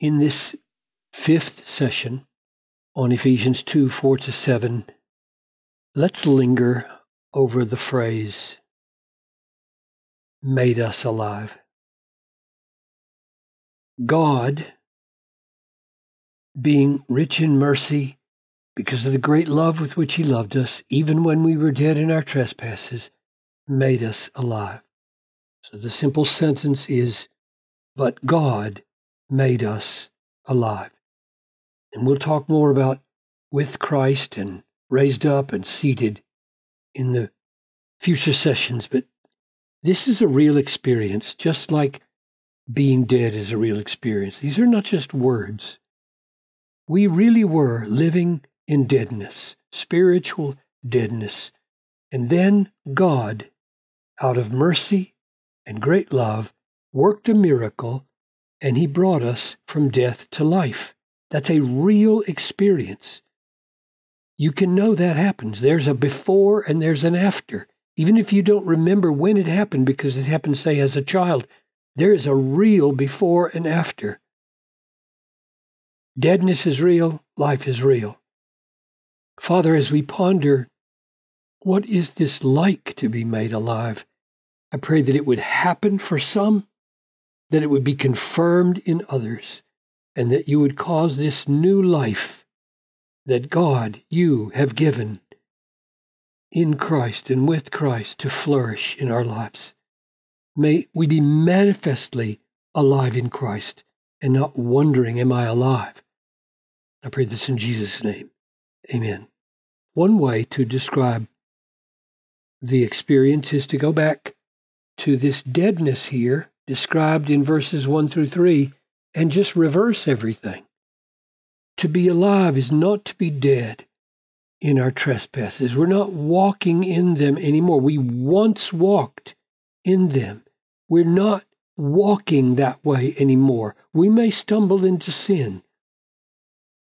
In this fifth session on Ephesians 2 4 to 7, let's linger over the phrase, made us alive. God, being rich in mercy, because of the great love with which He loved us, even when we were dead in our trespasses, made us alive. So the simple sentence is, but God made us alive. And we'll talk more about with Christ and raised up and seated in the future sessions, but this is a real experience, just like being dead is a real experience. These are not just words. We really were living in deadness, spiritual deadness. And then God, out of mercy and great love, worked a miracle and he brought us from death to life. That's a real experience. You can know that happens. There's a before and there's an after. Even if you don't remember when it happened because it happened, say, as a child, there is a real before and after. Deadness is real, life is real. Father, as we ponder what is this like to be made alive, I pray that it would happen for some, that it would be confirmed in others, and that you would cause this new life that God, you have given in Christ and with Christ to flourish in our lives. May we be manifestly alive in Christ and not wondering, Am I alive? I pray this in Jesus' name. Amen. One way to describe the experience is to go back to this deadness here, described in verses 1 through 3, and just reverse everything. To be alive is not to be dead in our trespasses. We're not walking in them anymore. We once walked in them. We're not walking that way anymore. We may stumble into sin.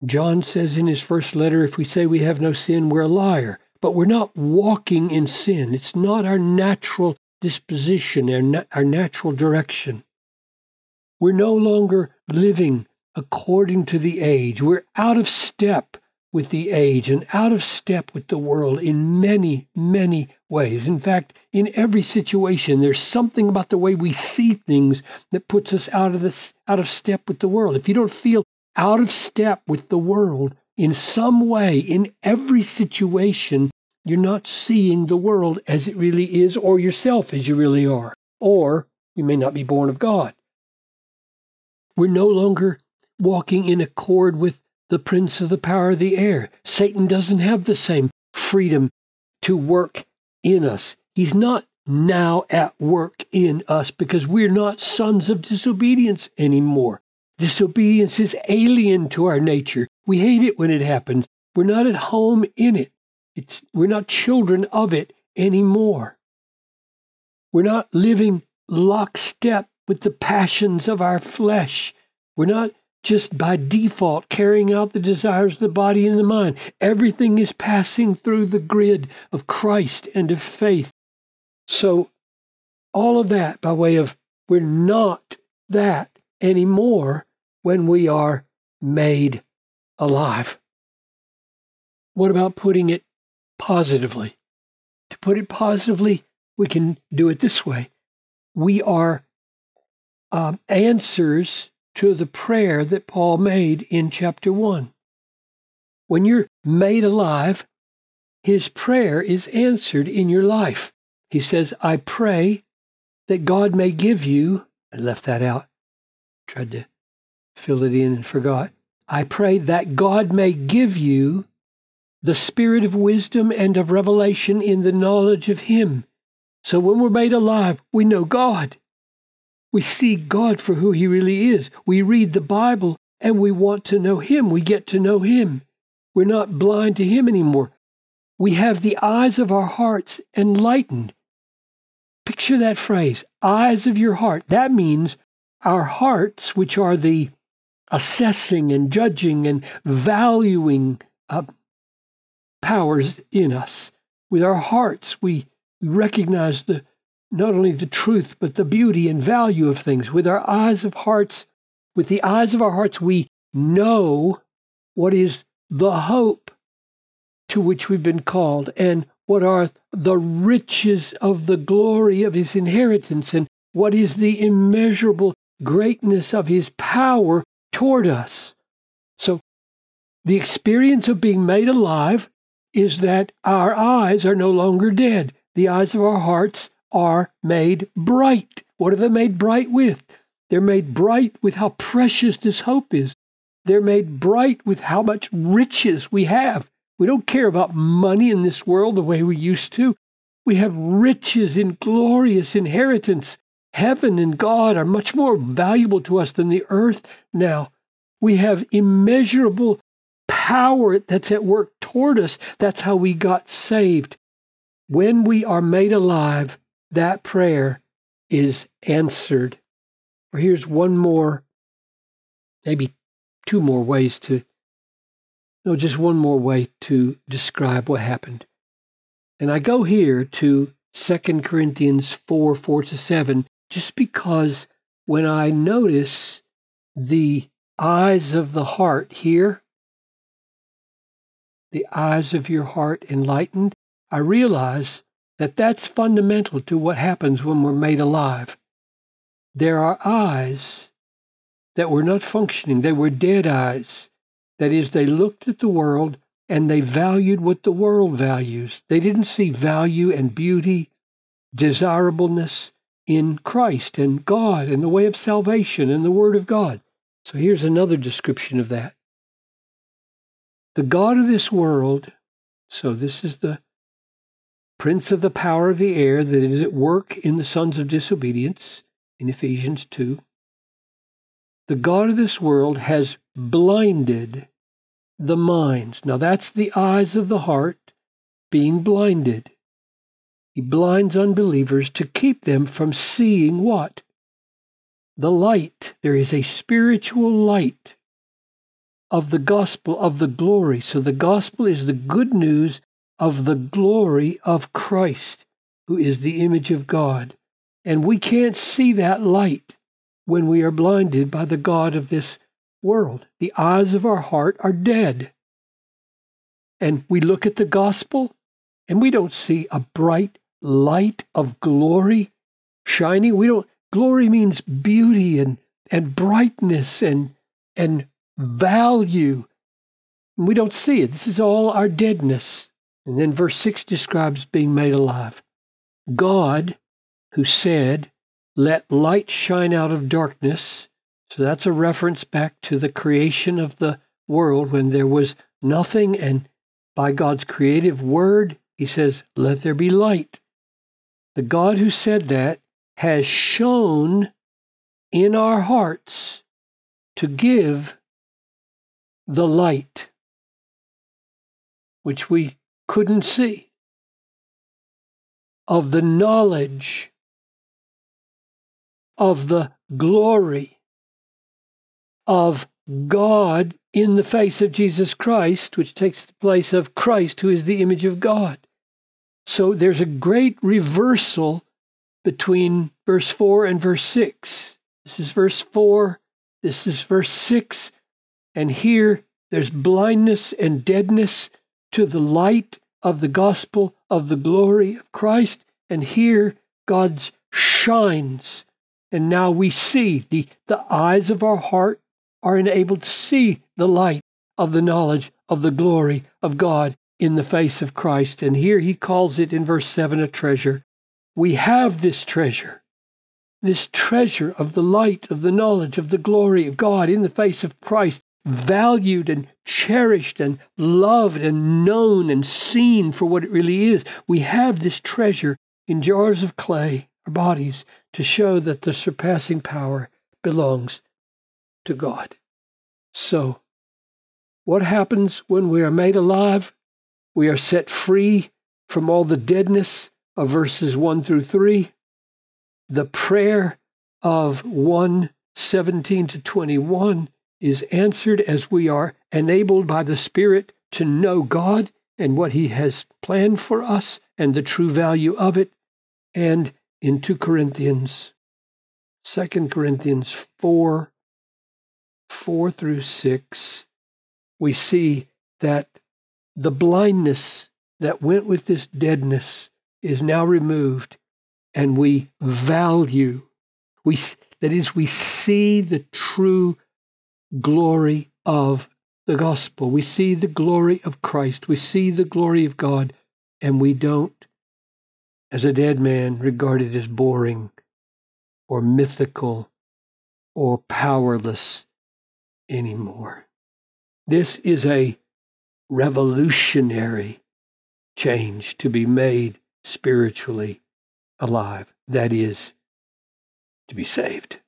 John says in his first letter if we say we have no sin, we're a liar. But we're not walking in sin. It's not our natural disposition, our, na- our natural direction. We're no longer living according to the age. We're out of step with the age and out of step with the world in many, many ways. In fact, in every situation, there's something about the way we see things that puts us out of this out of step with the world. If you don't feel out of step with the world in some way, in every situation, you're not seeing the world as it really is, or yourself as you really are, or you may not be born of God. We're no longer walking in accord with the prince of the power of the air. Satan doesn't have the same freedom to work in us. He's not now at work in us because we're not sons of disobedience anymore. Disobedience is alien to our nature. We hate it when it happens. We're not at home in it. It's, we're not children of it anymore. We're not living lockstep with the passions of our flesh. We're not just by default carrying out the desires of the body and the mind. Everything is passing through the grid of Christ and of faith. So, all of that by way of we're not that anymore when we are made alive. What about putting it positively? To put it positively, we can do it this way. We are um, answers to the prayer that Paul made in chapter 1. When you're made alive, his prayer is answered in your life. He says, I pray that God may give you, I left that out, tried to fill it in and forgot. I pray that God may give you the spirit of wisdom and of revelation in the knowledge of Him. So when we're made alive, we know God. We see God for who He really is. We read the Bible and we want to know Him. We get to know Him. We're not blind to Him anymore. We have the eyes of our hearts enlightened. Picture that phrase, eyes of your heart. That means our hearts, which are the assessing and judging and valuing uh, powers in us. With our hearts, we recognize the not only the truth, but the beauty and value of things. With our eyes of hearts With the eyes of our hearts, we know what is the hope to which we've been called and what are the riches of the glory of his inheritance and what is the immeasurable greatness of his power toward us. So, the experience of being made alive is that our eyes are no longer dead. The eyes of our hearts are made bright. What are they made bright with? They're made bright with how precious this hope is. They're made bright with how much riches we have. We don't care about money in this world the way we used to. We have riches in glorious inheritance. Heaven and God are much more valuable to us than the earth now. We have immeasurable power that's at work toward us. That's how we got saved. When we are made alive, that prayer is answered. Or here's one more, maybe two more ways to, no, just one more way to describe what happened. And I go here to 2 Corinthians 4 4 to 7, just because when I notice the eyes of the heart here, the eyes of your heart enlightened, I realize that that's fundamental to what happens when we're made alive. There are eyes that were not functioning, they were dead eyes. That is, they looked at the world and they valued what the world values. They didn't see value and beauty, desirableness in Christ and God and the way of salvation and the Word of God. So here's another description of that. The God of this world, so this is the prince of the power of the air that is at work in the sons of disobedience in Ephesians 2. The God of this world has blinded the minds. Now that's the eyes of the heart being blinded. He blinds unbelievers to keep them from seeing what? The light. There is a spiritual light of the gospel of the glory. So the gospel is the good news of the glory of Christ, who is the image of God. And we can't see that light when we are blinded by the God of this world. The eyes of our heart are dead. And we look at the gospel and we don't see a bright light of glory shining. We don't glory means beauty and, and brightness and and value. We don't see it. This is all our deadness. And then verse 6 describes being made alive. God, who said, Let light shine out of darkness. So that's a reference back to the creation of the world when there was nothing, and by God's creative word, he says, Let there be light. The God who said that has shown in our hearts to give the light, which we couldn't see, of the knowledge of the glory of God in the face of Jesus Christ, which takes the place of Christ, who is the image of God. So there's a great reversal between verse 4 and verse 6. This is verse 4, this is verse 6, and here there's blindness and deadness to the light of the gospel of the glory of Christ. And here God's shines. And now we see the, the eyes of our heart are enabled to see the light of the knowledge of the glory of God in the face of Christ. And here he calls it in verse 7 a treasure. We have this treasure, this treasure of the light of the knowledge of the glory of God in the face of Christ valued and cherished and loved and known and seen for what it really is. We have this treasure in jars of clay, our bodies, to show that the surpassing power belongs to God. So, what happens when we are made alive? We are set free from all the deadness of verses 1 through 3. The prayer of 117 to 21 is answered as we are enabled by the Spirit to know God and what He has planned for us and the true value of it. And in 2 Corinthians, 2 Corinthians 4 4 through 6, we see that the blindness that went with this deadness is now removed, and we value, we, that is, we see the true glory of the gospel. We see the glory of Christ. We see the glory of God, and we don't, as a dead man, regard it as boring or mythical or powerless anymore. This is a revolutionary change to be made spiritually alive. That is, to be saved.